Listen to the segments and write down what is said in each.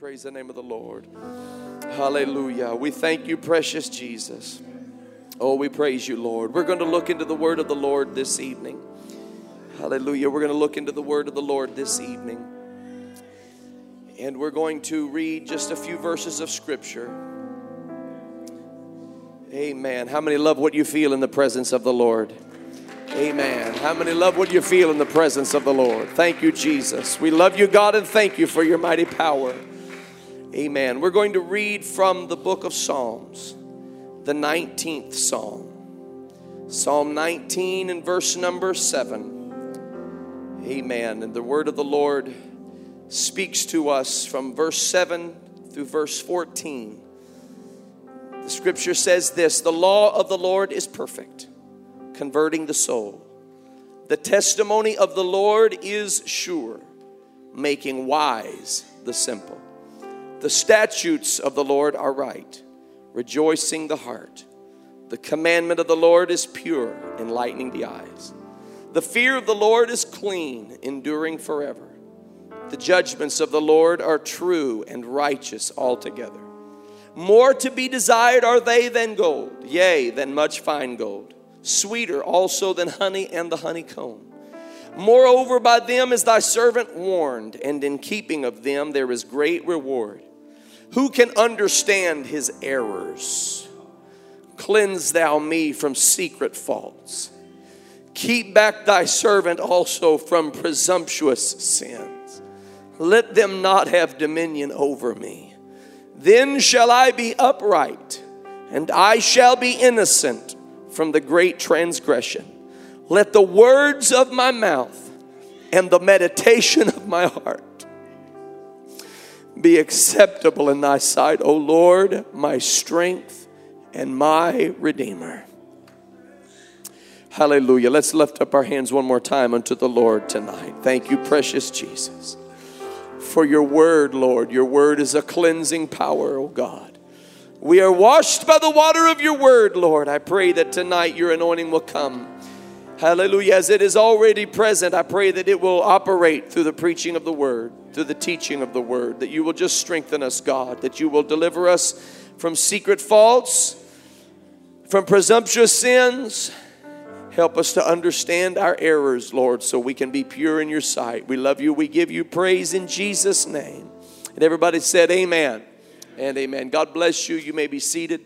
Praise the name of the Lord. Hallelujah. We thank you, precious Jesus. Oh, we praise you, Lord. We're going to look into the word of the Lord this evening. Hallelujah. We're going to look into the word of the Lord this evening. And we're going to read just a few verses of scripture. Amen. How many love what you feel in the presence of the Lord? Amen. How many love what you feel in the presence of the Lord? Thank you, Jesus. We love you, God, and thank you for your mighty power. Amen. We're going to read from the book of Psalms, the 19th Psalm. Psalm 19 and verse number 7. Amen. And the word of the Lord speaks to us from verse 7 through verse 14. The scripture says this The law of the Lord is perfect converting the soul. The testimony of the Lord is sure, making wise the simple. The statutes of the Lord are right, rejoicing the heart. The commandment of the Lord is pure, enlightening the eyes. The fear of the Lord is clean, enduring forever. The judgments of the Lord are true and righteous altogether. More to be desired are they than gold, yea, than much fine gold sweeter also than honey and the honeycomb. Moreover, by them is thy servant warned, and in keeping of them there is great reward. Who can understand his errors? Cleanse thou me from secret faults. Keep back thy servant also from presumptuous sins. Let them not have dominion over me. Then shall I be upright, and I shall be innocent from the great transgression. Let the words of my mouth and the meditation of my heart be acceptable in thy sight, O Lord, my strength and my redeemer. Hallelujah. Let's lift up our hands one more time unto the Lord tonight. Thank you, precious Jesus, for your word, Lord. Your word is a cleansing power, O God. We are washed by the water of your word, Lord. I pray that tonight your anointing will come. Hallelujah. As it is already present, I pray that it will operate through the preaching of the word, through the teaching of the word, that you will just strengthen us, God, that you will deliver us from secret faults, from presumptuous sins. Help us to understand our errors, Lord, so we can be pure in your sight. We love you. We give you praise in Jesus' name. And everybody said, Amen and amen. God bless you. You may be seated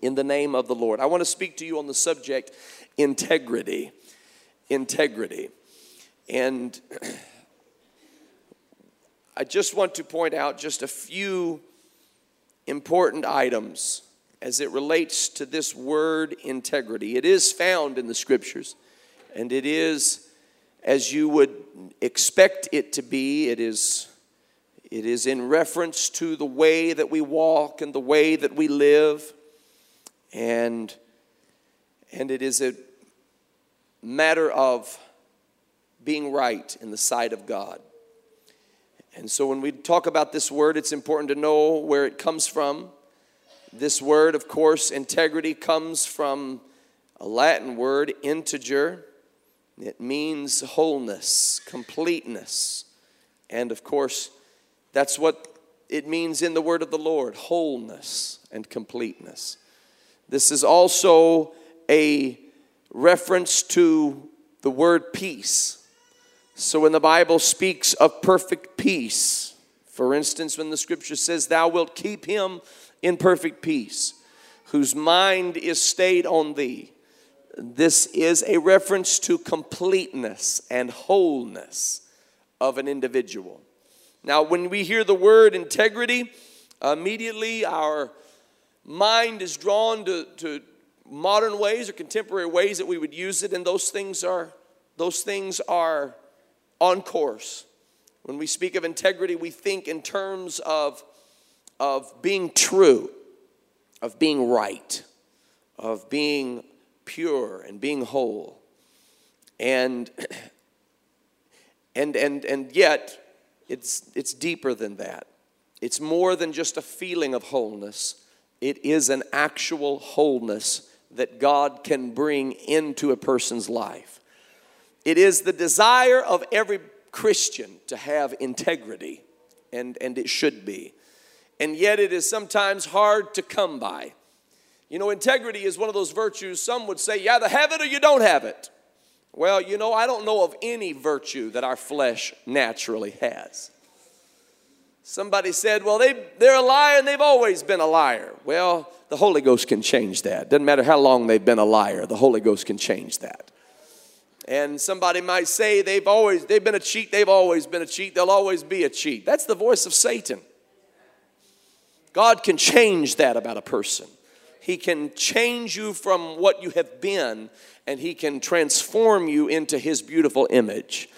in the name of the Lord. I want to speak to you on the subject integrity. Integrity. And I just want to point out just a few important items as it relates to this word integrity. It is found in the scriptures, and it is as you would expect it to be. It is it is in reference to the way that we walk and the way that we live. And, and it is a matter of being right in the sight of God. And so when we talk about this word, it's important to know where it comes from. This word, of course, integrity comes from a Latin word, integer. It means wholeness, completeness, and of course, that's what it means in the word of the Lord wholeness and completeness. This is also a reference to the word peace. So when the Bible speaks of perfect peace, for instance, when the scripture says, Thou wilt keep him in perfect peace, whose mind is stayed on thee, this is a reference to completeness and wholeness of an individual. Now, when we hear the word integrity, immediately our mind is drawn to, to modern ways or contemporary ways that we would use it, and those things are those things are on course. When we speak of integrity, we think in terms of, of being true, of being right, of being pure and being whole. And and and and yet it's, it's deeper than that. It's more than just a feeling of wholeness, it is an actual wholeness that God can bring into a person's life. It is the desire of every Christian to have integrity and, and it should be. And yet it is sometimes hard to come by. You know, integrity is one of those virtues some would say, you either have it or you don't have it. Well, you know, I don't know of any virtue that our flesh naturally has. Somebody said, well, they, they're a liar and they've always been a liar. Well, the Holy Ghost can change that. Doesn't matter how long they've been a liar, the Holy Ghost can change that. And somebody might say they've always they've been a cheat, they've always been a cheat, they'll always be a cheat. That's the voice of Satan. God can change that about a person. He can change you from what you have been and he can transform you into his beautiful image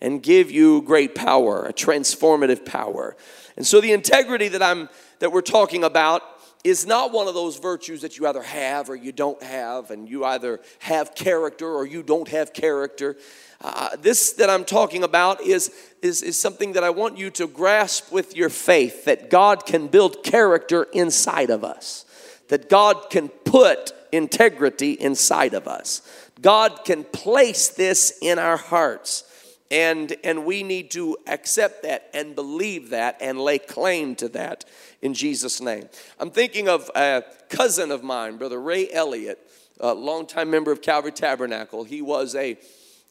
and give you great power, a transformative power. And so the integrity that I'm that we're talking about is not one of those virtues that you either have or you don't have, and you either have character or you don't have character. Uh, this that I'm talking about is, is, is something that I want you to grasp with your faith that God can build character inside of us, that God can put integrity inside of us. God can place this in our hearts. And, and we need to accept that and believe that and lay claim to that in Jesus' name. I'm thinking of a cousin of mine, Brother Ray Elliott, a longtime member of Calvary Tabernacle. He was a,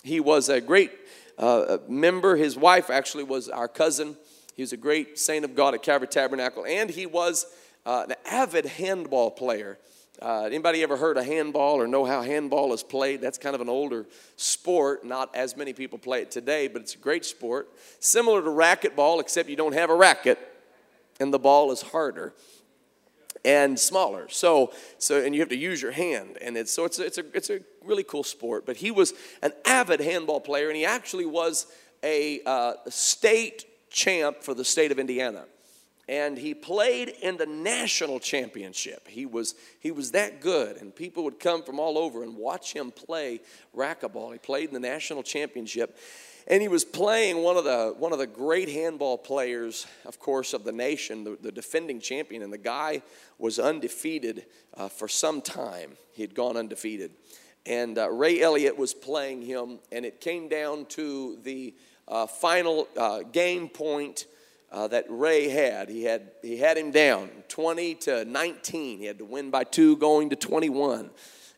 he was a great uh, member. His wife actually was our cousin. He was a great saint of God at Calvary Tabernacle, and he was uh, an avid handball player. Uh, anybody ever heard of handball or know how handball is played? That's kind of an older sport. Not as many people play it today, but it's a great sport. Similar to racquetball, except you don't have a racket and the ball is harder and smaller. So, so and you have to use your hand, and it's so it's a, it's a it's a really cool sport. But he was an avid handball player, and he actually was a uh, state champ for the state of Indiana. And he played in the national championship. He was he was that good, and people would come from all over and watch him play racquetball. He played in the national championship and he was playing one of the one of the great handball players, of course, of the nation, the, the defending champion, and the guy was undefeated uh, for some time. He had gone undefeated, and uh, Ray Elliott was playing him, and it came down to the uh, final uh, game point. Uh, that Ray had. He had he had him down 20 to 19. He had to win by two, going to 21,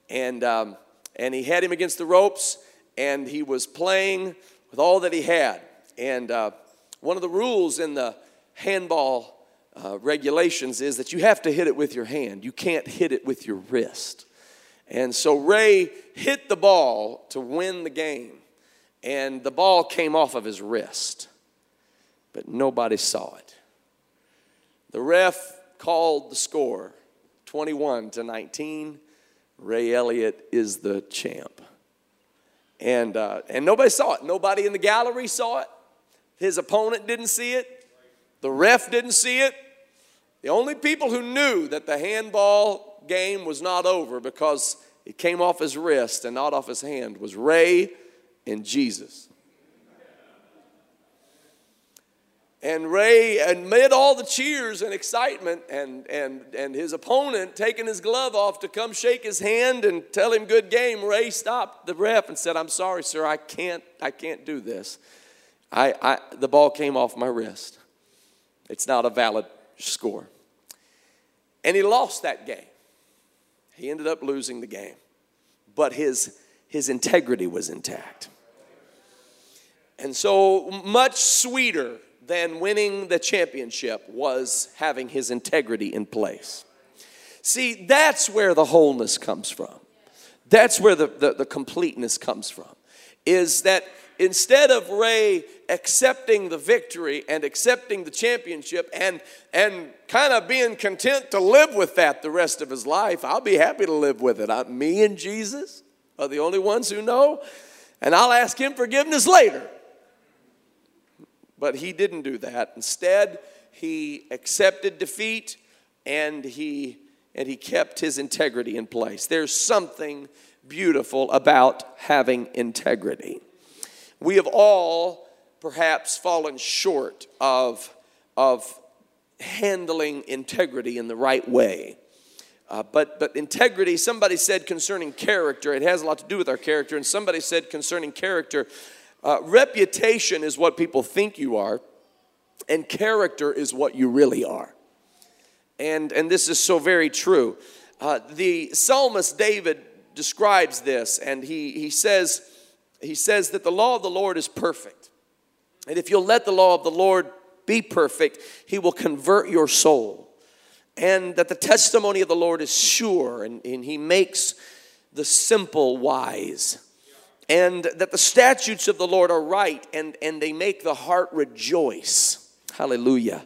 and um, and he had him against the ropes, and he was playing with all that he had. And uh, one of the rules in the handball uh, regulations is that you have to hit it with your hand, you can't hit it with your wrist. And so Ray hit the ball to win the game, and the ball came off of his wrist, but nobody saw it. The ref called the score 21 to 19. Ray Elliott is the champ. And, uh, and nobody saw it. Nobody in the gallery saw it. His opponent didn't see it. The ref didn't see it. The only people who knew that the handball game was not over because it came off his wrist and not off his hand was Ray and Jesus. And Ray, amid all the cheers and excitement, and, and, and his opponent taking his glove off to come shake his hand and tell him good game, Ray stopped the ref and said, I'm sorry, sir, I can't, I can't do this. I, I, the ball came off my wrist. It's not a valid score. And he lost that game. He ended up losing the game. But his, his integrity was intact. And so much sweeter than winning the championship was having his integrity in place. See, that's where the wholeness comes from. That's where the, the, the completeness comes from. Is that instead of Ray accepting the victory and accepting the championship and, and kind of being content to live with that the rest of his life, I'll be happy to live with it. I, me and Jesus are the only ones who know, and I'll ask him forgiveness later. But he didn't do that. Instead, he accepted defeat and he and he kept his integrity in place. There's something beautiful about having integrity. We have all perhaps fallen short of, of handling integrity in the right way. Uh, but, but integrity, somebody said concerning character, it has a lot to do with our character, and somebody said concerning character, uh, reputation is what people think you are, and character is what you really are. And, and this is so very true. Uh, the psalmist David describes this, and he, he, says, he says that the law of the Lord is perfect. And if you'll let the law of the Lord be perfect, he will convert your soul. And that the testimony of the Lord is sure, and, and he makes the simple wise and that the statutes of the Lord are right and, and they make the heart rejoice. Hallelujah.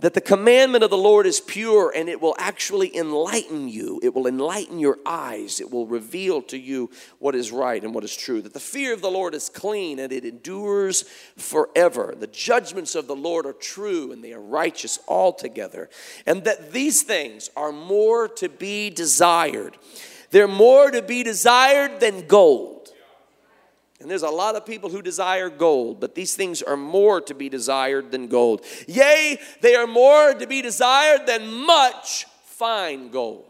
That the commandment of the Lord is pure and it will actually enlighten you. It will enlighten your eyes. It will reveal to you what is right and what is true. That the fear of the Lord is clean and it endures forever. The judgments of the Lord are true and they are righteous altogether. And that these things are more to be desired. They're more to be desired than gold and there's a lot of people who desire gold, but these things are more to be desired than gold. Yea, they are more to be desired than much fine gold.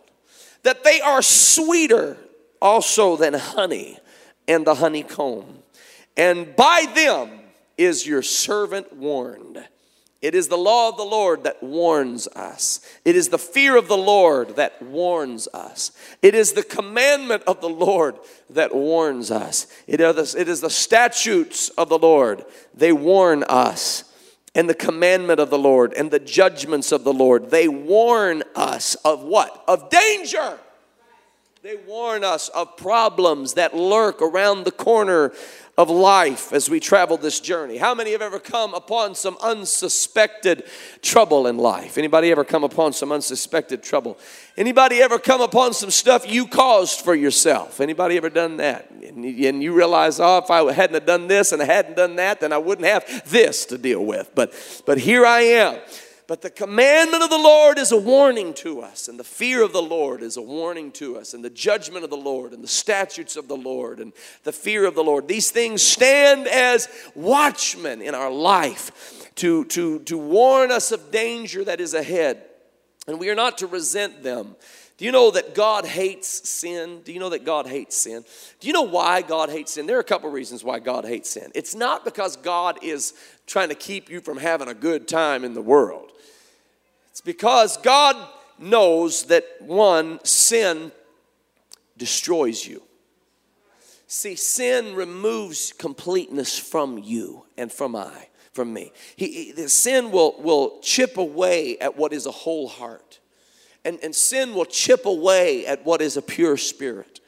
That they are sweeter also than honey and the honeycomb. And by them is your servant warned. It is the law of the Lord that warns us. It is the fear of the Lord that warns us. It is the commandment of the Lord that warns us. It is, it is the statutes of the Lord, they warn us. And the commandment of the Lord and the judgments of the Lord, they warn us of what? Of danger. They warn us of problems that lurk around the corner of life as we travel this journey. How many have ever come upon some unsuspected trouble in life? Anybody ever come upon some unsuspected trouble? Anybody ever come upon some stuff you caused for yourself? Anybody ever done that? And you realize, oh, if I hadn't done this and I hadn't done that, then I wouldn't have this to deal with. But but here I am. But the commandment of the Lord is a warning to us, and the fear of the Lord is a warning to us, and the judgment of the Lord, and the statutes of the Lord, and the fear of the Lord. These things stand as watchmen in our life to, to, to warn us of danger that is ahead. And we are not to resent them. Do you know that God hates sin? Do you know that God hates sin? Do you know why God hates sin? There are a couple reasons why God hates sin. It's not because God is trying to keep you from having a good time in the world. It's because God knows that one, sin destroys you. See, sin removes completeness from you and from I, from me. He, he, sin will, will chip away at what is a whole heart. And, and sin will chip away at what is a pure spirit.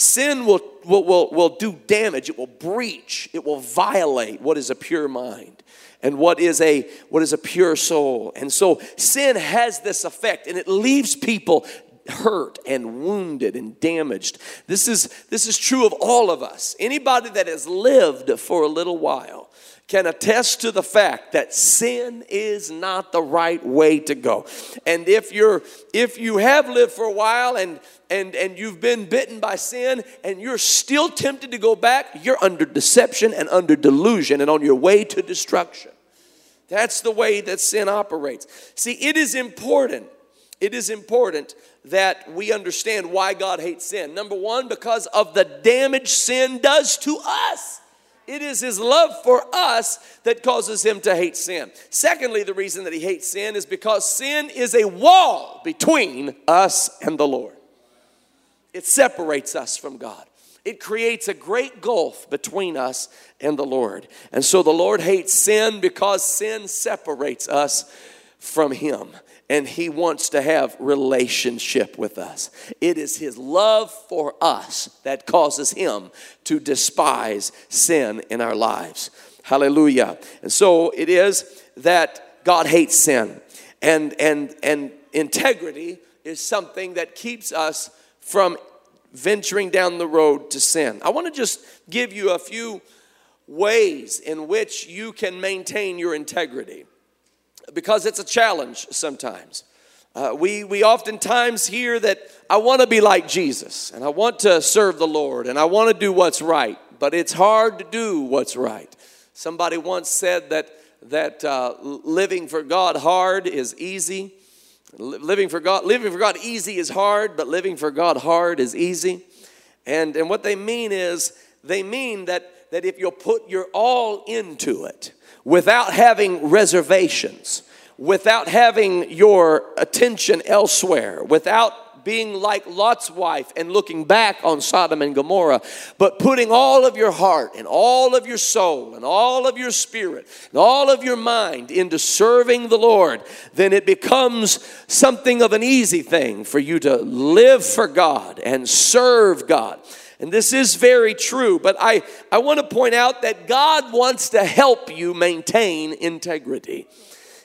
Sin will, will, will, will do damage, it will breach, it will violate what is a pure mind and what is a what is a pure soul. And so sin has this effect and it leaves people hurt and wounded and damaged. This is this is true of all of us. Anybody that has lived for a little while can attest to the fact that sin is not the right way to go. And if you're if you have lived for a while and and and you've been bitten by sin and you're still tempted to go back, you're under deception and under delusion and on your way to destruction. That's the way that sin operates. See, it is important. It is important that we understand why God hates sin. Number 1 because of the damage sin does to us. It is his love for us that causes him to hate sin. Secondly, the reason that he hates sin is because sin is a wall between us and the Lord. It separates us from God. It creates a great gulf between us and the Lord. And so the Lord hates sin because sin separates us from him and he wants to have relationship with us. It is his love for us that causes him to despise sin in our lives. Hallelujah. And so it is that god hates sin. And and and integrity is something that keeps us from venturing down the road to sin. I want to just give you a few ways in which you can maintain your integrity because it's a challenge sometimes. Uh, we, we oftentimes hear that I want to be like Jesus and I want to serve the Lord and I want to do what's right, but it's hard to do what's right. Somebody once said that, that uh, living for God hard is easy. Living for God, living for God easy is hard, but living for God hard is easy. And, and what they mean is, they mean that that if you'll put your all into it without having reservations, without having your attention elsewhere, without being like Lot's wife and looking back on Sodom and Gomorrah, but putting all of your heart and all of your soul and all of your spirit and all of your mind into serving the Lord, then it becomes something of an easy thing for you to live for God and serve God. And this is very true, but I, I want to point out that God wants to help you maintain integrity.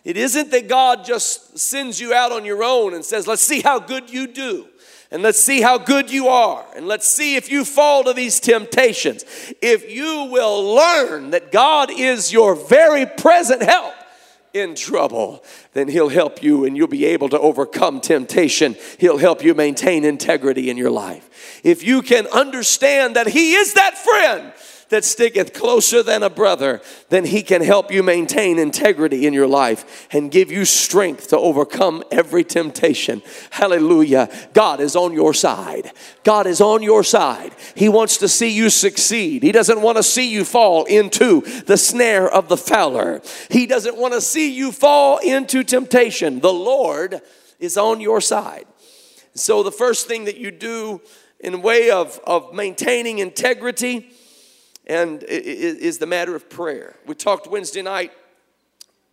It isn't that God just sends you out on your own and says, let's see how good you do. And let's see how good you are. And let's see if you fall to these temptations. If you will learn that God is your very present help in trouble, then He'll help you and you'll be able to overcome temptation. He'll help you maintain integrity in your life. If you can understand that He is that friend that sticketh closer than a brother, then he can help you maintain integrity in your life and give you strength to overcome every temptation. Hallelujah. God is on your side. God is on your side. He wants to see you succeed. He doesn't want to see you fall into the snare of the fowler. He doesn't want to see you fall into temptation. The Lord is on your side. So, the first thing that you do in way of, of maintaining integrity and is the matter of prayer. We talked Wednesday night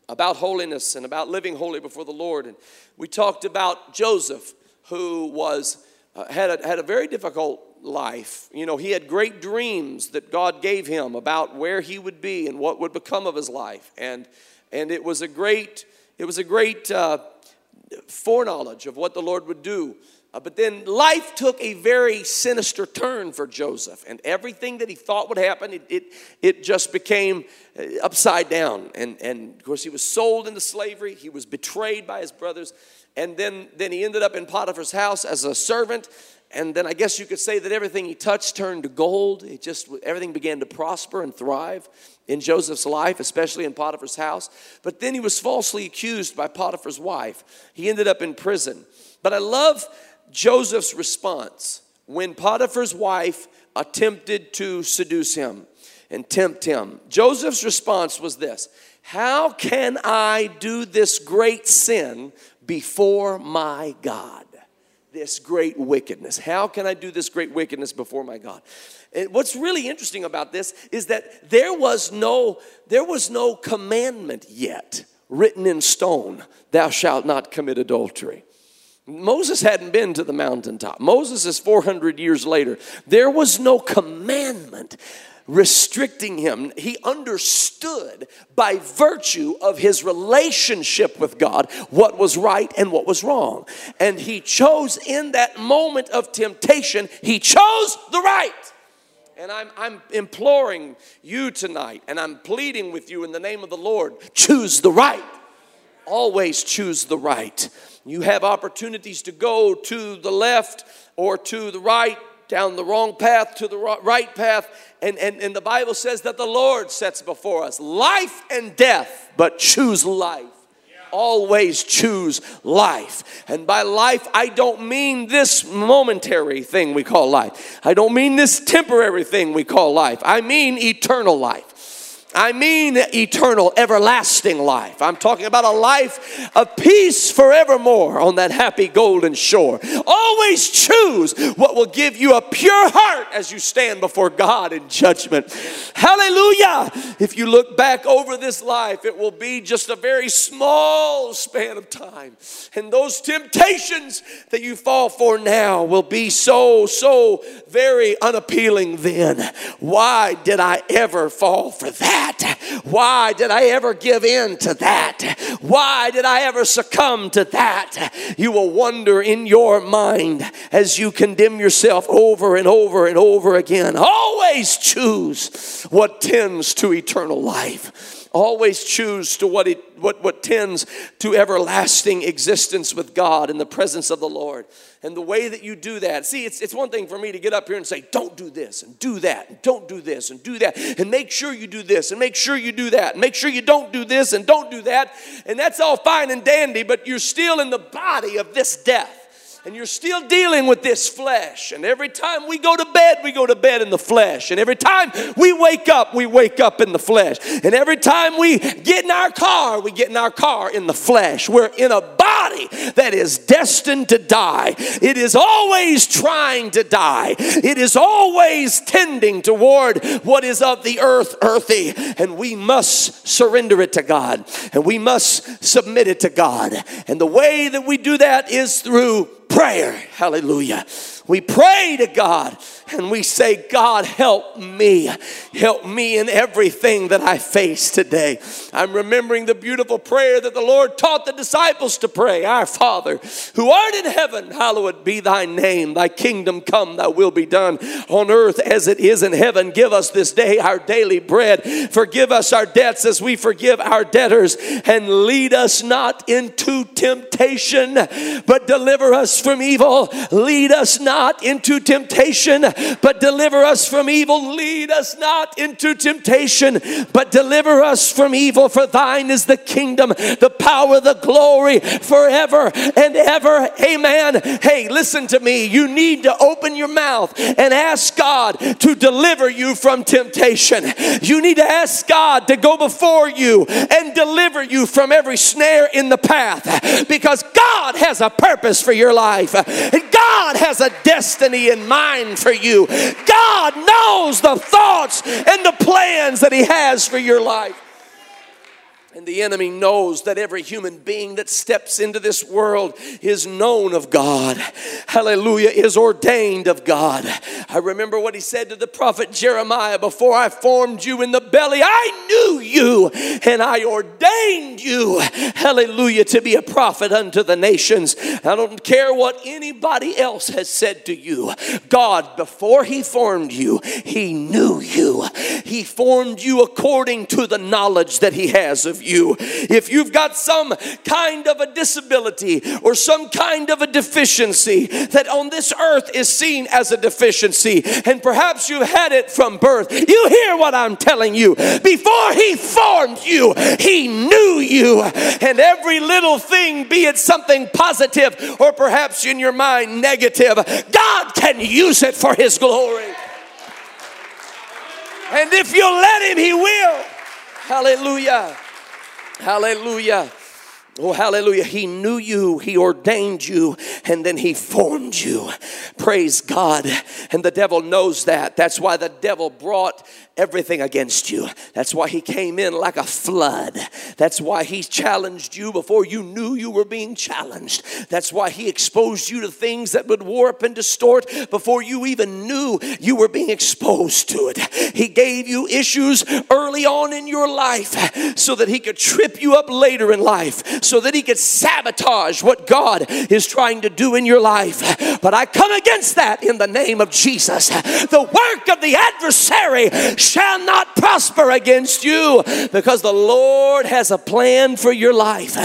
about holiness and about living holy before the Lord, and we talked about Joseph, who was uh, had a, had a very difficult life. You know, he had great dreams that God gave him about where he would be and what would become of his life, and and it was a great it was a great uh, foreknowledge of what the Lord would do. Uh, but then life took a very sinister turn for Joseph, and everything that he thought would happen, it, it, it just became uh, upside down. And, and of course, he was sold into slavery, he was betrayed by his brothers, and then, then he ended up in Potiphar's house as a servant. And then I guess you could say that everything he touched turned to gold. It just everything began to prosper and thrive in Joseph's life, especially in Potiphar's house. But then he was falsely accused by Potiphar's wife. He ended up in prison. But I love Joseph's response when Potiphar's wife attempted to seduce him and tempt him. Joseph's response was this How can I do this great sin before my God? This great wickedness. How can I do this great wickedness before my God? And what's really interesting about this is that there was no there was no commandment yet written in stone, thou shalt not commit adultery. Moses hadn't been to the mountaintop. Moses is 400 years later. There was no commandment restricting him. He understood by virtue of his relationship with God what was right and what was wrong. And he chose in that moment of temptation, he chose the right. And I'm, I'm imploring you tonight, and I'm pleading with you in the name of the Lord choose the right. Always choose the right. You have opportunities to go to the left or to the right, down the wrong path to the right path. And, and, and the Bible says that the Lord sets before us life and death, but choose life always choose life. And by life, I don't mean this momentary thing we call life. I don't mean this temporary thing we call life. I mean eternal life. I mean eternal, everlasting life. I'm talking about a life of peace forevermore on that happy golden shore. Always choose what will give you a pure heart as you stand before God in judgment. Hallelujah. If you look back over this life, it will be just a very small span of time. And those temptations that you fall for now will be so, so very unappealing then. Why did I ever fall for that? That? Why did I ever give in to that? Why did I ever succumb to that? You will wonder in your mind as you condemn yourself over and over and over again. Always choose what tends to eternal life. Always choose to what, it, what, what tends to everlasting existence with God in the presence of the Lord. And the way that you do that, see, it's, it's one thing for me to get up here and say, don't do this and do that, and don't do this and do that, and make sure you do this and make sure you do that, and make sure you don't do this and don't do that. And that's all fine and dandy, but you're still in the body of this death. And you're still dealing with this flesh. And every time we go to bed, we go to bed in the flesh. And every time we wake up, we wake up in the flesh. And every time we get in our car, we get in our car in the flesh. We're in a body that is destined to die. It is always trying to die. It is always tending toward what is of the earth, earthy. And we must surrender it to God. And we must submit it to God. And the way that we do that is through prayer. Hallelujah. We pray to God and we say, God, help me. Help me in everything that I face today. I'm remembering the beautiful prayer that the Lord taught the disciples to pray Our Father, who art in heaven, hallowed be thy name. Thy kingdom come, thy will be done on earth as it is in heaven. Give us this day our daily bread. Forgive us our debts as we forgive our debtors. And lead us not into temptation, but deliver us from evil. Lead us not into temptation but deliver us from evil. Lead us not into temptation, but deliver us from evil. For thine is the kingdom, the power, the glory forever and ever. Amen. Hey, listen to me. You need to open your mouth and ask God to deliver you from temptation. You need to ask God to go before you and deliver you from every snare in the path because God has a purpose for your life and God has a destiny in mind for you you. God knows the thoughts and the plans that He has for your life. And the enemy knows that every human being that steps into this world is known of God. Hallelujah, is ordained of God. I remember what he said to the prophet Jeremiah before I formed you in the belly, I knew you and I ordained you. Hallelujah, to be a prophet unto the nations. I don't care what anybody else has said to you. God, before he formed you, he knew you. He formed you according to the knowledge that he has of you. If you've got some kind of a disability or some kind of a deficiency that on this earth is seen as a deficiency, and perhaps you've had it from birth, you hear what I'm telling you. Before He formed you, He knew you. And every little thing, be it something positive or perhaps in your mind negative, God can use it for His glory. And if you let Him, He will. Hallelujah. Hallelujah. Oh, hallelujah. He knew you, He ordained you, and then He formed you. Praise God. And the devil knows that. That's why the devil brought everything against you. That's why he came in like a flood. That's why he challenged you before you knew you were being challenged. That's why he exposed you to things that would warp and distort before you even knew you were being exposed to it. He gave you issues early on in your life so that he could trip you up later in life, so that he could sabotage what God is trying to do in your life. But I come against that in the name of Jesus. The work of the adversary shall not prosper against you because the Lord has a plan for your life.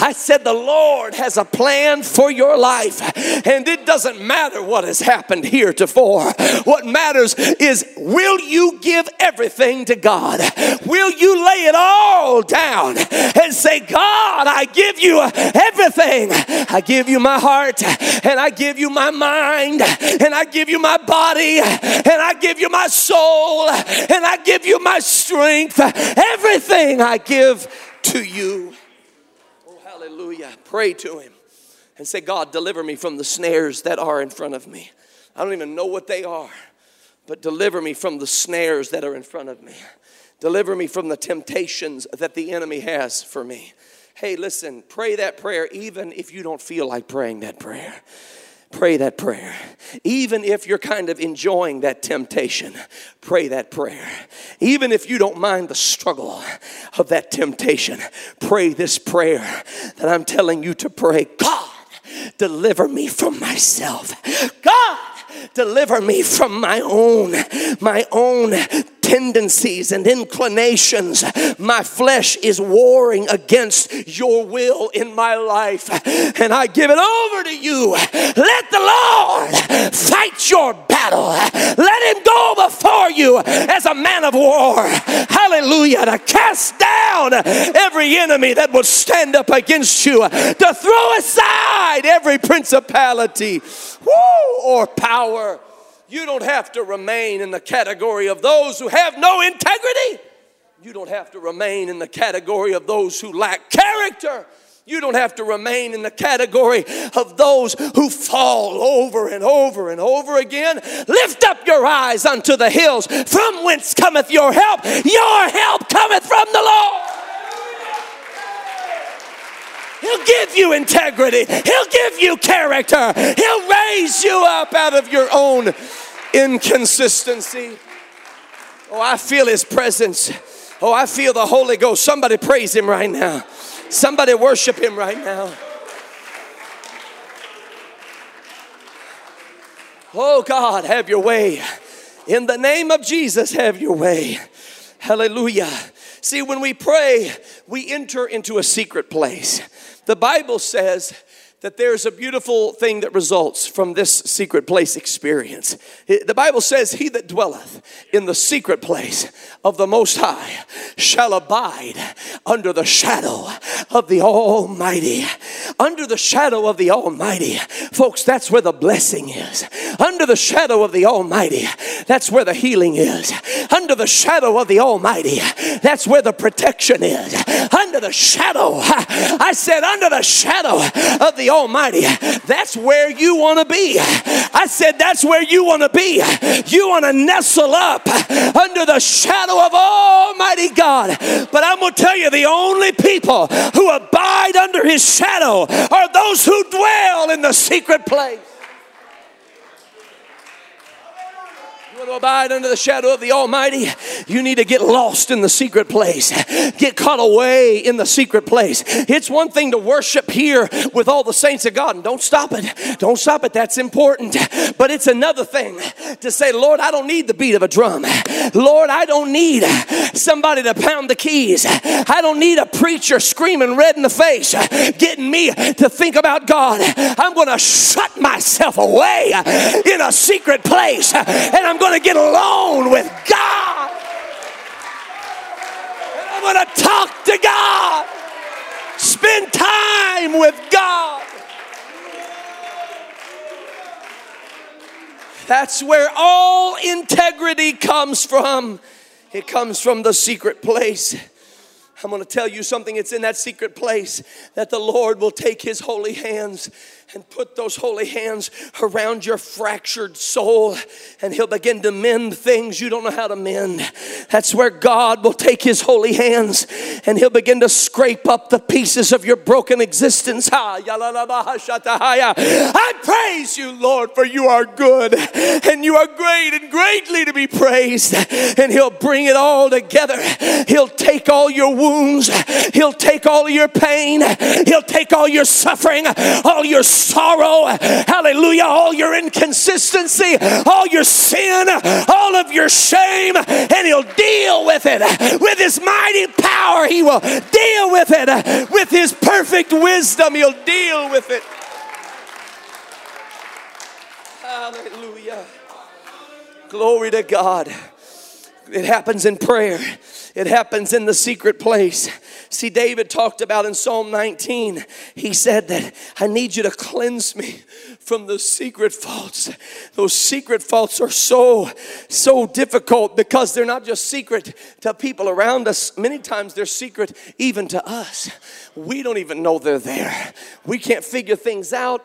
I said, The Lord has a plan for your life, and it doesn't matter what has happened heretofore. What matters is will you give everything to God? Will you lay it all down and say, God, I give you everything. I give you my heart, and I give you my mind, and I give you my body, and I give you my soul, and I give you my strength. Everything I give to you. Oh, hallelujah. Pray to Him and say, God, deliver me from the snares that are in front of me. I don't even know what they are, but deliver me from the snares that are in front of me. Deliver me from the temptations that the enemy has for me. Hey, listen, pray that prayer even if you don't feel like praying that prayer pray that prayer. Even if you're kind of enjoying that temptation, pray that prayer. Even if you don't mind the struggle of that temptation, pray this prayer that I'm telling you to pray. God, deliver me from myself. God, deliver me from my own my own tendencies and inclinations. My flesh is warring against your will in my life, and I give it over to you. Let the Lord fight your battle. Let him go before you as a man of war. Hallelujah. To cast down every enemy that will stand up against you, to throw aside every principality woo, or power. You don't have to remain in the category of those who have no integrity. You don't have to remain in the category of those who lack character. You don't have to remain in the category of those who fall over and over and over again. Lift up your eyes unto the hills, from whence cometh your help. Your help cometh from the Lord. He'll give you integrity. He'll give you character. He'll raise you up out of your own inconsistency. Oh, I feel His presence. Oh, I feel the Holy Ghost. Somebody praise Him right now. Somebody worship Him right now. Oh, God, have your way. In the name of Jesus, have your way. Hallelujah. See, when we pray, we enter into a secret place. The Bible says that there's a beautiful thing that results from this secret place experience. The Bible says, He that dwelleth in the secret place of the Most High shall abide under the shadow of the Almighty. Under the shadow of the Almighty. Folks, that's where the blessing is. Under the shadow of the Almighty, that's where the healing is. Under the shadow of the Almighty, that's where the protection is. Under the shadow, I said, under the shadow of the Almighty. That's where you want to be. I said, That's where you want to be. You want to nestle up under the shadow of Almighty God. But I'm going to tell you, the only people who abide under His shadow are those who dwell in the secret place. To abide under the shadow of the Almighty, you need to get lost in the secret place, get caught away in the secret place. It's one thing to worship here with all the saints of God, and don't stop it. Don't stop it. That's important. But it's another thing to say, Lord, I don't need the beat of a drum. Lord, I don't need somebody to pound the keys. I don't need a preacher screaming red in the face, getting me to think about God. I'm going to shut myself away in a secret place, and I'm going to get alone with God. And I'm going to talk to God. Spend time with God. That's where all integrity comes from. It comes from the secret place. I'm going to tell you something. It's in that secret place that the Lord will take his holy hands and put those holy hands around your fractured soul, and He'll begin to mend things you don't know how to mend. That's where God will take His holy hands and He'll begin to scrape up the pieces of your broken existence. I praise you, Lord, for you are good and you are great and greatly to be praised. And He'll bring it all together. He'll take all your wounds, He'll take all your pain, He'll take all your suffering, all your sorrow, hallelujah, all your inconsistency, all your sin, all of your shame, and He'll deal with it with His mighty power. He will deal with it with His perfect wisdom. He'll deal with it. Hallelujah. Glory to God. It happens in prayer. It happens in the secret place. See, David talked about in Psalm 19, he said that I need you to cleanse me from those secret faults. Those secret faults are so, so difficult because they're not just secret to people around us, many times they're secret even to us. We don't even know they're there. We can't figure things out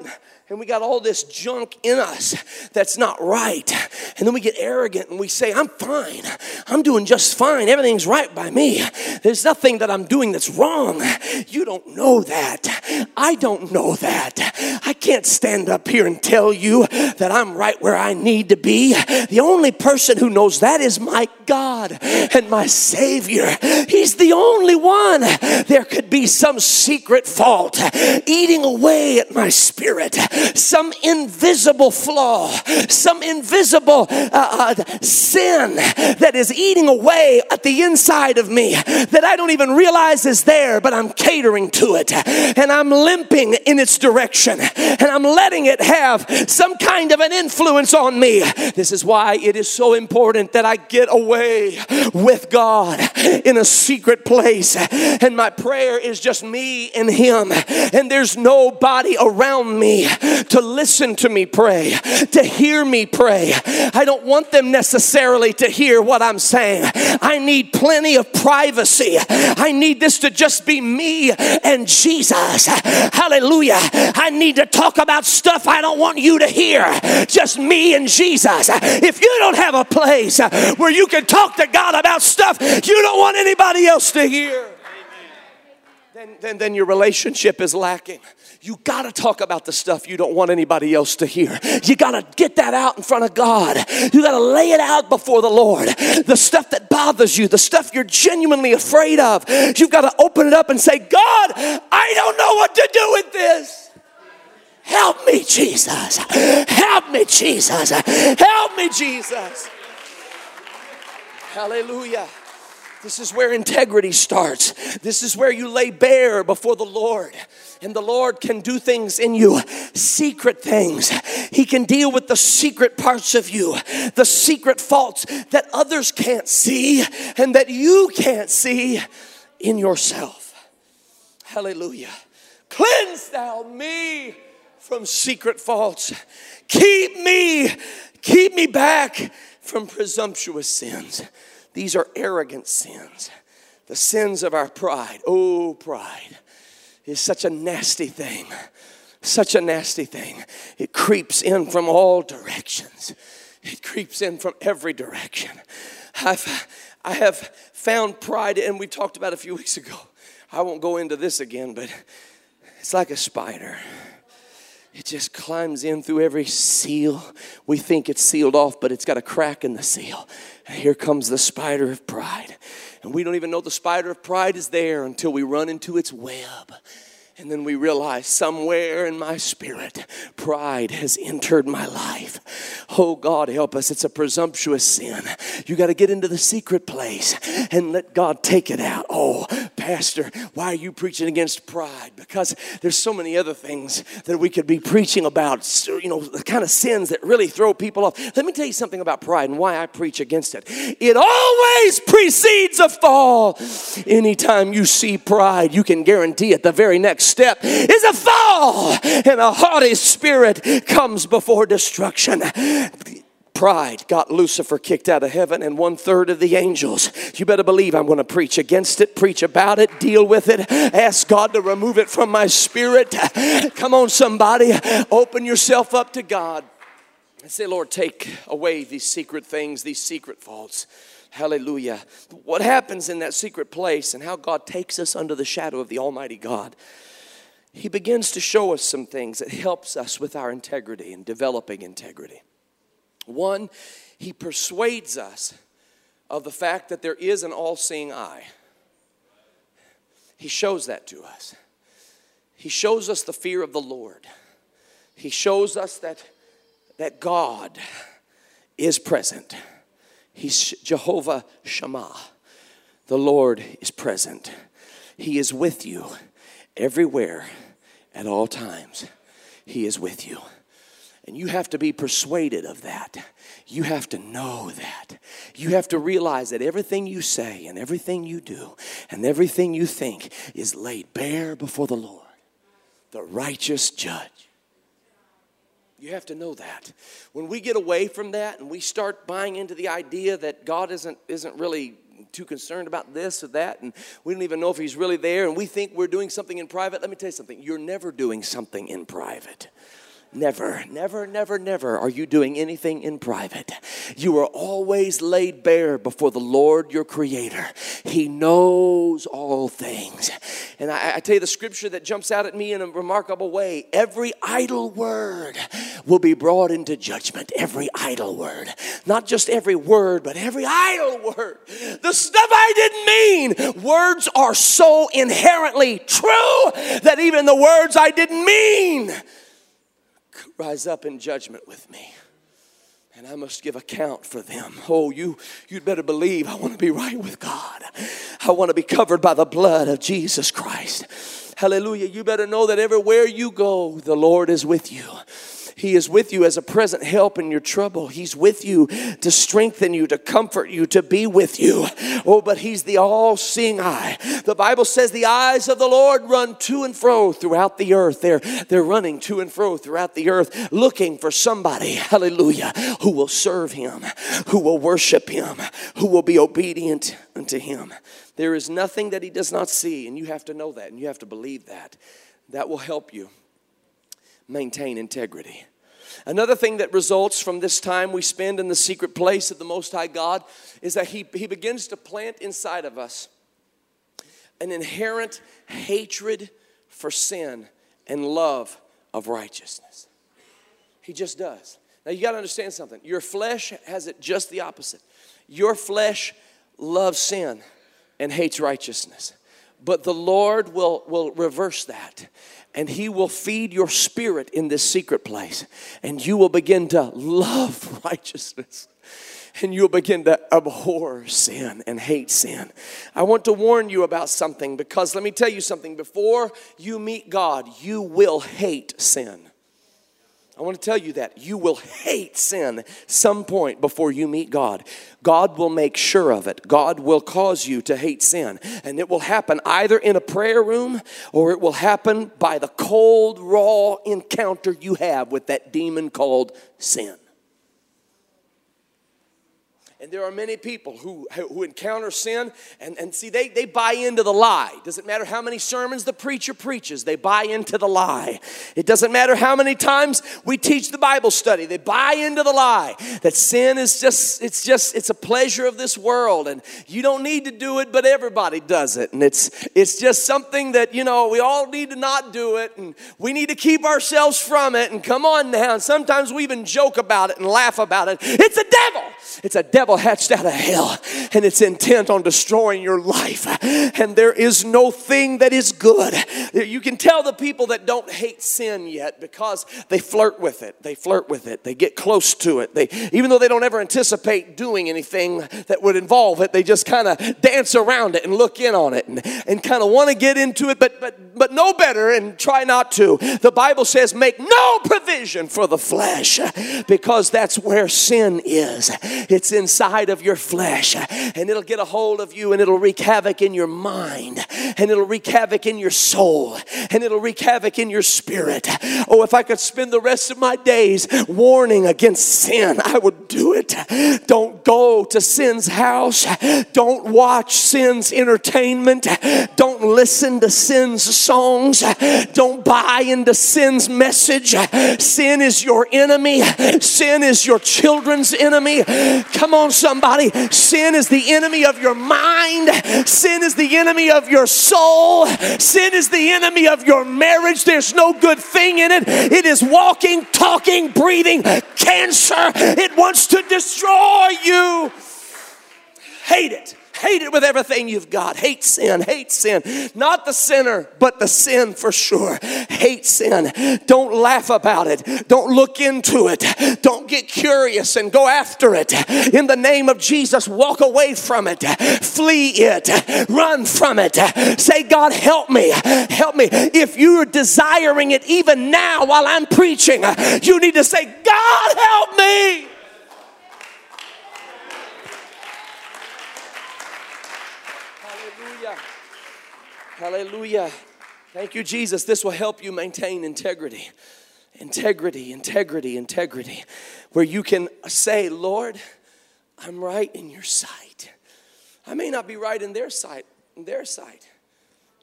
and we got all this junk in us that's not right. And then we get arrogant and we say, I'm fine. I'm doing just fine. Everything's right by me. There's nothing that I'm doing that's wrong. You don't know that. I don't know that. I can't stand up here and tell you that I'm right where I need to be. The only person who knows that is my God and my Savior. He's the only one. There could be some secret fault eating away at my spirit some invisible flaw, some invisible uh, uh, sin that is eating away at the inside of me that I don't even realize is there, but I'm catering to it and I'm limping in its direction. and I'm letting it have some kind of an influence on me. This is why it is so important that I get away with God in a secret place. And my prayer is just me and Him. And there's nobody around me to listen to me pray, to hear me pray. I don't want them necessarily to hear what I'm saying. I need plenty of privacy. I need this to just be me and Jesus. Hallelujah. I need to talk about stuff I don't want you to hear. Just me and Jesus. If you don't have a place where you can talk to God about stuff you don't want anybody else to hear, then, then, then your relationship is lacking. You got to talk about the stuff you don't want anybody else to hear. You got to get that out in front of God. You got to lay it out before the Lord. The stuff that bothers you, the stuff you're genuinely afraid of, you've got to open it up and say, God, I don't know what to do with this. Help me, Jesus. Help me, Jesus. Help me, Jesus. Hallelujah. This is where integrity starts. This is where you lay bare before the Lord. And the Lord can do things in you, secret things. He can deal with the secret parts of you, the secret faults that others can't see and that you can't see in yourself. Hallelujah. Cleanse thou me from secret faults. Keep me, keep me back from presumptuous sins. These are arrogant sins, the sins of our pride. Oh, pride is such a nasty thing. Such a nasty thing. It creeps in from all directions. It creeps in from every direction. I've, I have found pride, and we talked about a few weeks ago. I won't go into this again, but it's like a spider. It just climbs in through every seal. We think it's sealed off, but it's got a crack in the seal. And here comes the spider of pride. And we don't even know the spider of pride is there until we run into its web. And then we realize somewhere in my spirit, pride has entered my life. Oh God, help us. It's a presumptuous sin. You got to get into the secret place and let God take it out. Oh, Pastor, why are you preaching against pride? Because there's so many other things that we could be preaching about, you know, the kind of sins that really throw people off. Let me tell you something about pride and why I preach against it. It always precedes a fall. Anytime you see pride, you can guarantee it the very next step is a fall, and a haughty spirit comes before destruction pride got Lucifer kicked out of heaven and one third of the angels. You better believe I'm going to preach against it, preach about it, deal with it, ask God to remove it from my spirit. Come on, somebody, open yourself up to God and say, Lord, take away these secret things, these secret faults. Hallelujah. What happens in that secret place and how God takes us under the shadow of the Almighty God he begins to show us some things that helps us with our integrity and developing integrity. One, he persuades us of the fact that there is an all-seeing eye. He shows that to us. He shows us the fear of the Lord. He shows us that, that God is present. He's Jehovah Shammah. The Lord is present. He is with you everywhere at all times. He is with you. And you have to be persuaded of that. You have to know that. You have to realize that everything you say and everything you do and everything you think is laid bare before the Lord, the righteous judge. You have to know that. When we get away from that and we start buying into the idea that God isn't, isn't really too concerned about this or that, and we don't even know if He's really there, and we think we're doing something in private, let me tell you something. You're never doing something in private. Never, never, never, never are you doing anything in private. You are always laid bare before the Lord your Creator. He knows all things. And I, I, tell you the scripture that jumps out at me in a remarkable way every idle word will be brought into judgment. Every idle word. Not just every word, but every idle word. The stuff I didn't mean. Words are so inherently true that even the words I didn't mean rise up in judgment with me and I must give account for them. Oh, you you'd better believe I want to be right with God. I want to be covered by the blood of Jesus Christ. Hallelujah. You better know that everywhere you go, the Lord is with you. He is with you as a present help in your trouble. He's with you to strengthen you, to comfort you, to be with you. Oh, but He's the all seeing eye. The Bible says the eyes of the Lord run to and fro throughout the earth. They're, they're running to and fro throughout the earth looking for somebody, hallelujah, who will serve Him, who will worship Him, who will be obedient unto Him. There is nothing that He does not see, and you have to know that and you have to believe that. That will help you maintain integrity. Another thing that results from this time we spend in the secret place of the Most High God is that He, he begins to plant inside of us an inherent hatred for sin and love of righteousness. He just does. Now you got to understand something. Your flesh has it just the opposite. Your flesh loves sin and hates righteousness. But the Lord will, will reverse that and He will feed your spirit in this secret place, and you will begin to love righteousness. And you'll begin to abhor sin and hate sin. I want to warn you about something because let me tell you something. Before you meet God, you will hate sin. I want to tell you that you will hate sin some point before you meet God. God will make sure of it. God will cause you to hate sin. And it will happen either in a prayer room or it will happen by the cold, raw encounter you have with that demon called sin. And there are many people who, who encounter sin and, and see, they, they buy into the lie. Doesn't matter how many sermons the preacher preaches, they buy into the lie. It doesn't matter how many times we teach the Bible study, they buy into the lie that sin is just, it's just, it's a pleasure of this world and you don't need to do it, but everybody does it. And it's, it's just something that, you know, we all need to not do it and we need to keep ourselves from it. And come on now. And sometimes we even joke about it and laugh about it. It's a devil. It's a devil hatched out of hell, and it's intent on destroying your life. And there is no thing that is good. You can tell the people that don't hate sin yet because they flirt with it. They flirt with it. They get close to it. They, even though they don't ever anticipate doing anything that would involve it, they just kind of dance around it and look in on it and, and kind of want to get into it, but but but know better and try not to. The Bible says, make no provision for the flesh because that's where sin is. It's inside of your flesh, and it'll get a hold of you and it'll wreak havoc in your mind, and it'll wreak havoc in your soul, and it'll wreak havoc in your spirit. Oh, if I could spend the rest of my days warning against sin, I would do it. Don't go to sin's house, don't watch sin's entertainment, don't listen to sin's songs, don't buy into sin's message. Sin is your enemy, sin is your children's enemy. Come on, somebody. Sin is the enemy of your mind, sin is the enemy of your soul, sin is the enemy of your marriage. There's no good thing in it. It is walking, talking, breathing cancer. It wants to destroy you. Hate it. Hate it with everything you've got. Hate sin. Hate sin. Not the sinner, but the sin for sure. Hate sin. Don't laugh about it. Don't look into it. Don't get curious and go after it. In the name of Jesus, walk away from it. Flee it. Run from it. Say, God, help me. Help me. If you're desiring it even now while I'm preaching, you need to say, God, help me. Hallelujah. Thank you, Jesus. This will help you maintain integrity. Integrity, integrity, integrity. Where you can say, Lord, I'm right in your sight. I may not be right in their sight, in their sight.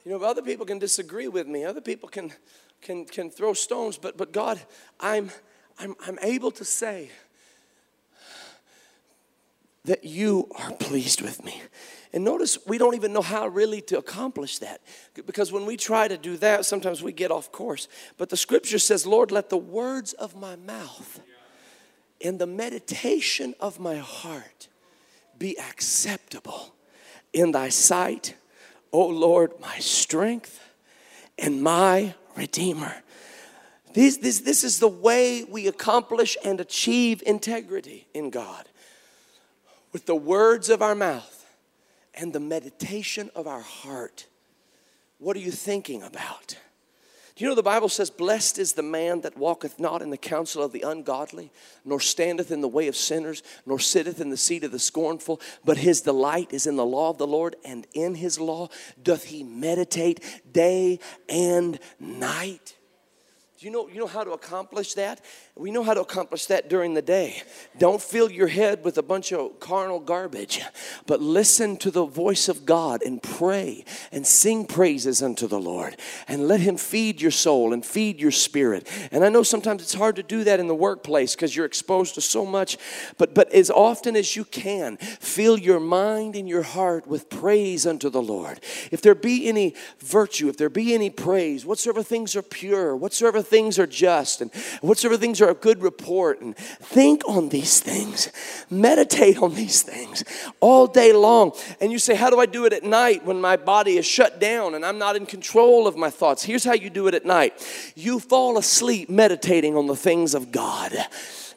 You know, other people can disagree with me. Other people can can can throw stones, but but God, I'm I'm I'm able to say that you are pleased with me. And notice we don't even know how really to accomplish that. Because when we try to do that, sometimes we get off course. But the scripture says, Lord, let the words of my mouth and the meditation of my heart be acceptable in thy sight, O Lord, my strength and my redeemer. This, this, this is the way we accomplish and achieve integrity in God with the words of our mouth and the meditation of our heart What are you thinking about? Do you know the Bible says, Blessed is the man that walketh not in the counsel of the ungodly, nor standeth in the way of sinners, nor sitteth in the seat of the scornful, but his delight is in the law of the Lord, and in his law doth he meditate day and night. Do you know, you know how to accomplish that? We know how to accomplish that during the day. Don't fill your head with a bunch of carnal garbage, but listen to the voice of God and pray and sing praises unto the Lord and let Him feed your soul and feed your spirit. And I know sometimes it's hard to do that in the workplace because you're exposed to so much, but, but as often as you can, fill your mind and your heart with praise unto the Lord. If there be any virtue, if there be any praise, whatsoever things are pure, whatsoever things are just, and whatsoever things are a good report, and think on these things, meditate on these things all day long. And you say, How do I do it at night when my body is shut down and I'm not in control of my thoughts? Here's how you do it at night you fall asleep meditating on the things of God.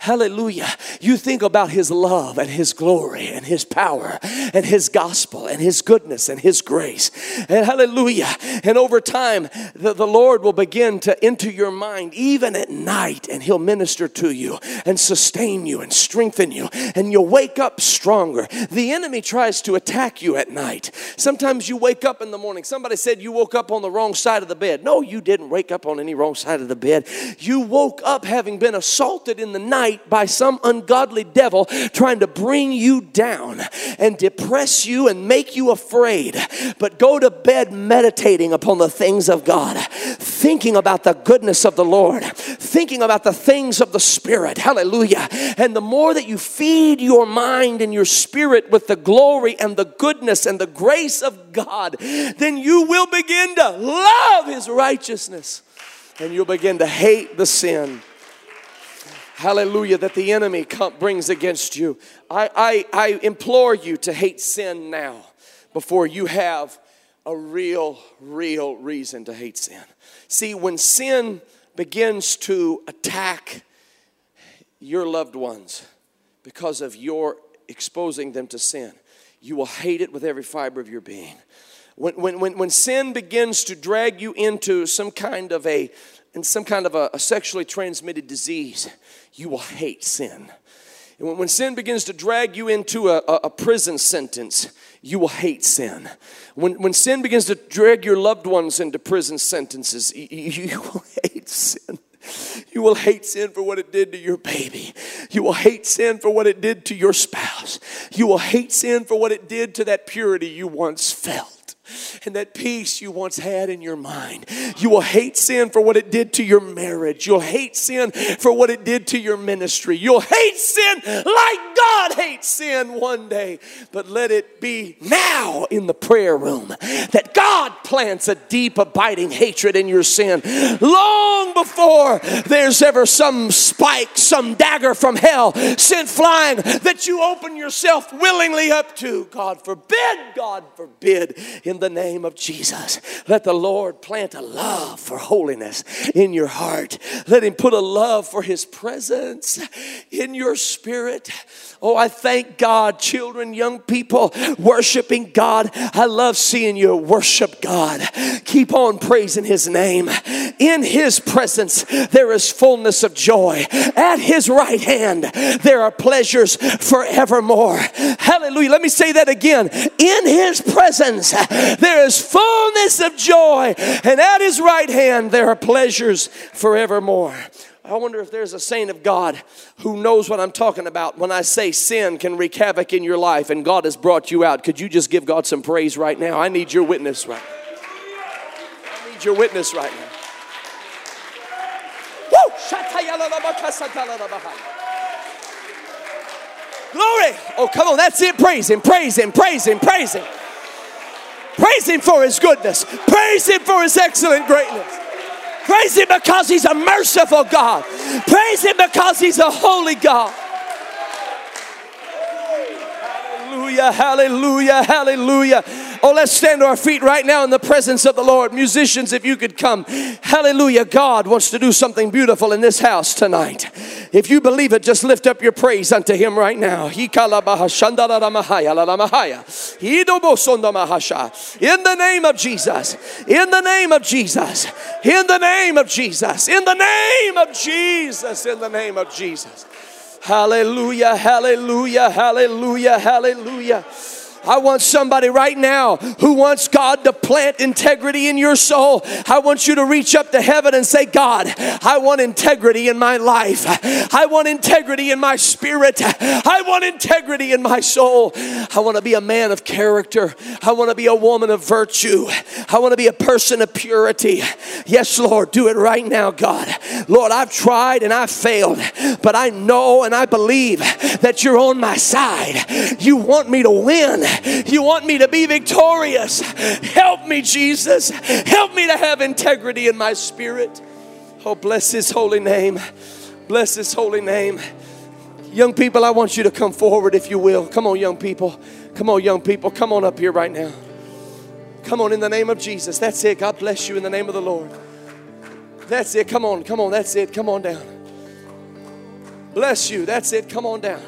Hallelujah. You think about His love and His glory and His power and His gospel and His goodness and His grace. And hallelujah. And over time, the, the Lord will begin to enter your mind, even at night, and He'll minister to you and sustain you and strengthen you. And you'll wake up stronger. The enemy tries to attack you at night. Sometimes you wake up in the morning. Somebody said you woke up on the wrong side of the bed. No, you didn't wake up on any wrong side of the bed. You woke up having been assaulted in the night by some ungodly devil trying to bring you down and depress you and make you afraid. But go to bed meditating upon the things of God, thinking about the goodness of the Lord, thinking about the things of the Spirit. Hallelujah. And the more that you feed your mind and your spirit with the glory and the goodness and the grace of God, then you will begin to love His righteousness and you'll begin to hate the sin hallelujah, that the enemy brings against you. I, I, I implore you to hate sin now before you have a real, real reason to hate sin. See, when sin begins to attack your loved ones because of your exposing them to sin, you will hate it with every fiber of your being. When, when, when, when sin begins to drag you into some kind of a, in some kind of a, a sexually transmitted disease, you will hate sin. And when, sin begins to drag you into a, a, prison sentence, you will hate sin. When, when sin begins to drag your loved ones into prison sentences, you, you will hate sin. You will hate sin for what it did to your baby. You will hate sin for what it did to your spouse. You will hate sin for what it did to that purity you once felt and that peace you once had in your mind. You will hate sin for what it did to your marriage. You'll hate sin for what it did to your ministry. You'll hate sin like God hates sin one day. But let it be now in the prayer room that God plants a deep, abiding hatred in your sin long before there's ever some spike, some dagger from hell sent flying that you open yourself willingly up to. God forbid, God forbid, in the name of Jesus. Let the Lord plant a love for holiness in your heart. Let Him put a love for His presence in your spirit. Oh, I thank God, children, young people, worshiping God. I love seeing you worship God. Keep on praising His name. In His presence, there is fullness of joy. At His right hand, there are pleasures forevermore. Hallelujah. Let me say that again. In His presence, there is fullness of joy, and at His right hand, there are pleasures forevermore. I wonder if there's a saint of God who knows what I'm talking about when I say sin can wreak havoc in your life and God has brought you out. Could you just give God some praise right now? I need your witness right now. I need your witness right now. Glory! Oh, come on, that's it. Praise Him, praise Him, praise Him, praise Him. Praise Him for His goodness, praise Him for His excellent greatness. Praise Him because He's a merciful God. Praise Him because He's a holy God. Hallelujah, hallelujah, hallelujah. Oh, let's stand to our feet right now in the presence of the Lord. Musicians, if you could come. Hallelujah. God wants to do something beautiful in this house tonight. If you believe it, just lift up your praise unto Him right now. In the name of Jesus. In the name of Jesus. In the name of Jesus. In the name of Jesus. In the name of Jesus. Hallelujah, hallelujah, hallelujah, hallelujah. I want somebody right now who wants God to plant integrity in your soul. I want you to reach up to heaven and say, God, I want integrity in my life. I want integrity in my spirit. I want integrity in my soul. I want to be a man of character. I want to be a woman of virtue. I want to be a person of purity. Yes, Lord, do it right now, God. Lord, I've tried and I've failed, but I know and I believe that you're on my side. You want me to win. You want me to be victorious. Help me, Jesus. Help me to have integrity in my spirit. Oh, bless His holy name. Bless His holy name. Young people, I want you to come forward if you will. Come on, young people. Come on, young people. Come on up here right now. Come on, in the name of Jesus. That's it. God bless you in the name of the Lord. That's it. Come on, come on. That's it. Come on down. Bless you. That's it. Come on down.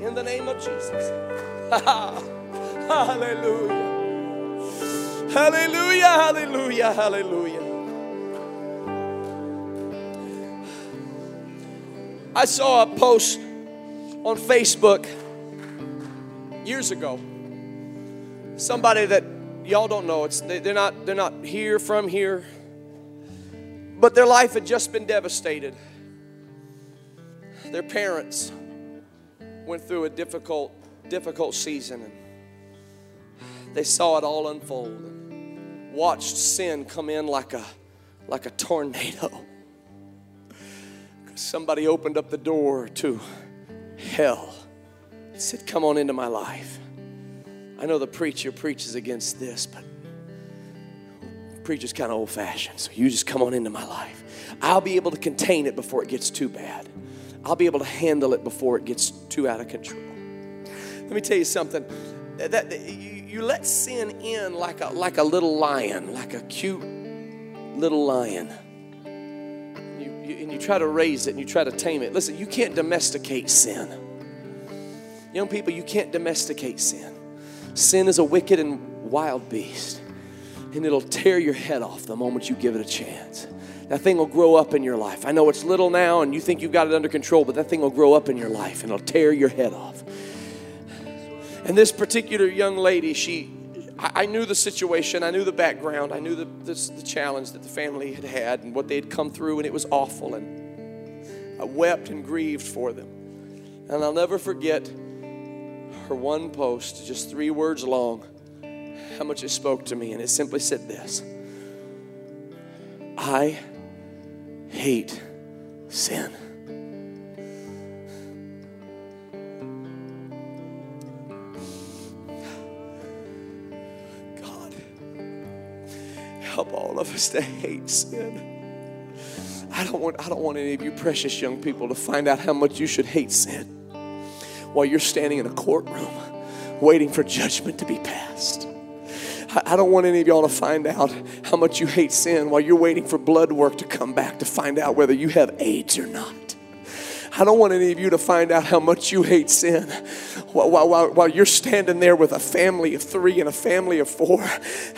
In the name of Jesus. hallelujah. Hallelujah. Hallelujah. Hallelujah. I saw a post on Facebook years ago. Somebody that y'all don't know. It's they're not they're not here from here. But their life had just been devastated. Their parents went through a difficult, difficult season and they saw it all unfold and watched sin come in like a like a tornado. Somebody opened up the door to hell said, Come on into my life. I know the preacher preaches against this, but preacher's kind of old fashioned, so you just come on into my life. I'll be able to contain it before it gets too bad. I'll be able to handle it before it gets too out of control. Let me tell you something. That, that you, you let sin in like a like a little lion, like a cute little lion. You, you, and you try to raise it and you try to tame it. Listen, you can't domesticate sin. Young people, you can't domesticate sin. Sin is a wicked and wild beast, and it'll tear your head off the moment you give it a chance that thing will grow up in your life. I know it's little now and you think you've got it under control, but that thing will grow up in your life and it'll tear your head off. And this particular young lady, she, I, knew the situation, I knew the background, I knew the, this, the challenge that the family had had and what they had come through, and it was awful. And I wept and grieved for them. And I'll never forget her one post, just three words long, how much it spoke to me. And it simply said this I hate sin. God, help all of us to hate sin. I don't want I don't want any of you precious young people to find out how much you should hate sin while you're standing in a courtroom waiting for judgment to be passed. I don't want any of y'all to find out how much you hate sin while you're waiting for blood work to come back to find out whether you have AIDS or not. I don't want any of you to find out how much you hate sin while, while, while, you're standing there with a family of three and a family of four.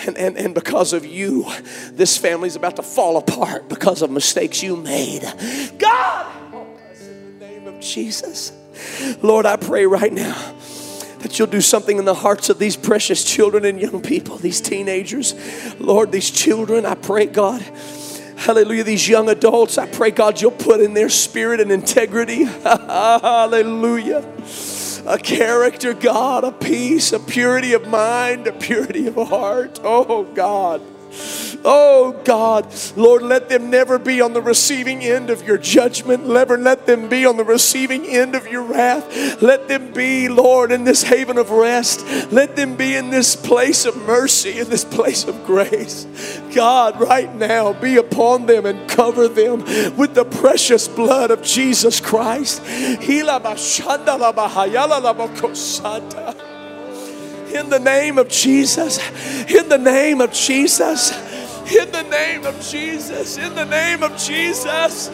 And, and, and because of you, this family's about to fall apart because of mistakes you made. God, oh, in the name of Jesus. Lord, I pray right now that you'll do something in the hearts of these precious children and young people, these teenagers. Lord, these children, I pray, God. Hallelujah. These young adults, I pray, God, you'll put in their spirit and integrity. Hallelujah. A character, God, a peace, a purity of mind, a purity of heart. Oh, God. Oh God, Lord, let them never be on the receiving end of your judgment. Never let them be on the receiving end of your wrath. Let them be, Lord, in this haven of rest. Let them be in this place of mercy, in this place of grace. God, right now, be upon them and cover them with the precious blood of Jesus Christ. In the name of Jesus, in the name of Jesus, in the name of Jesus, in the name of Jesus.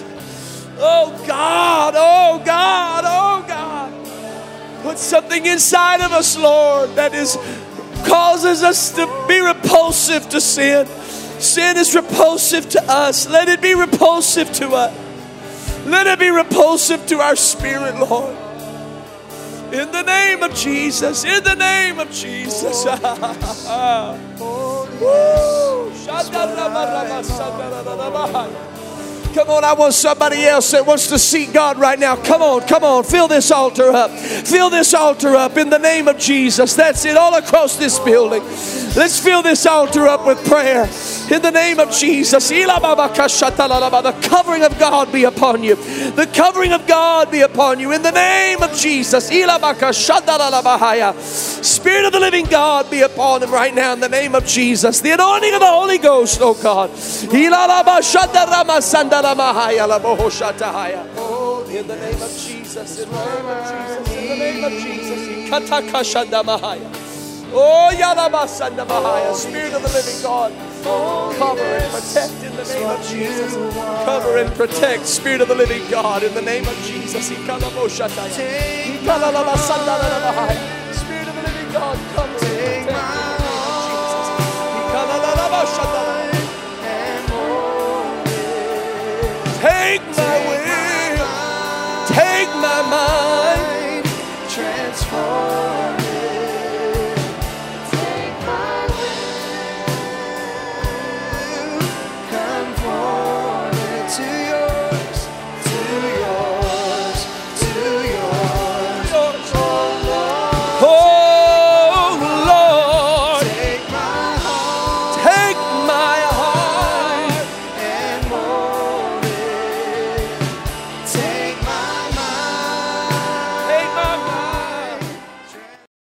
Oh God, oh God, oh God. Put something inside of us, Lord, that is causes us to be repulsive to sin. Sin is repulsive to us. Let it be repulsive to us. Let it be repulsive to our spirit, Lord. In the name of Jesus, in the name of Jesus. Come on, I want somebody else that wants to see God right now. Come on, come on, fill this altar up. Fill this altar up in the name of Jesus. That's it, all across this building. Let's fill this altar up with prayer in the name of Jesus. The covering of God be upon you. The covering of God be upon you in the name of Jesus. Spirit of the living God be upon him right now in the name of Jesus. The anointing of the Holy Ghost, oh God. Oh, in the name of Jesus. In the name of Jesus. In the name of Jesus. Oh, Yadabasandabahaya, Spirit of the living God, cover and protect in the name of Jesus. Cover and protect, Spirit of the living God, in the name of Jesus. Spirit of the living God, cover and protect. Take my will, take my mind, transform.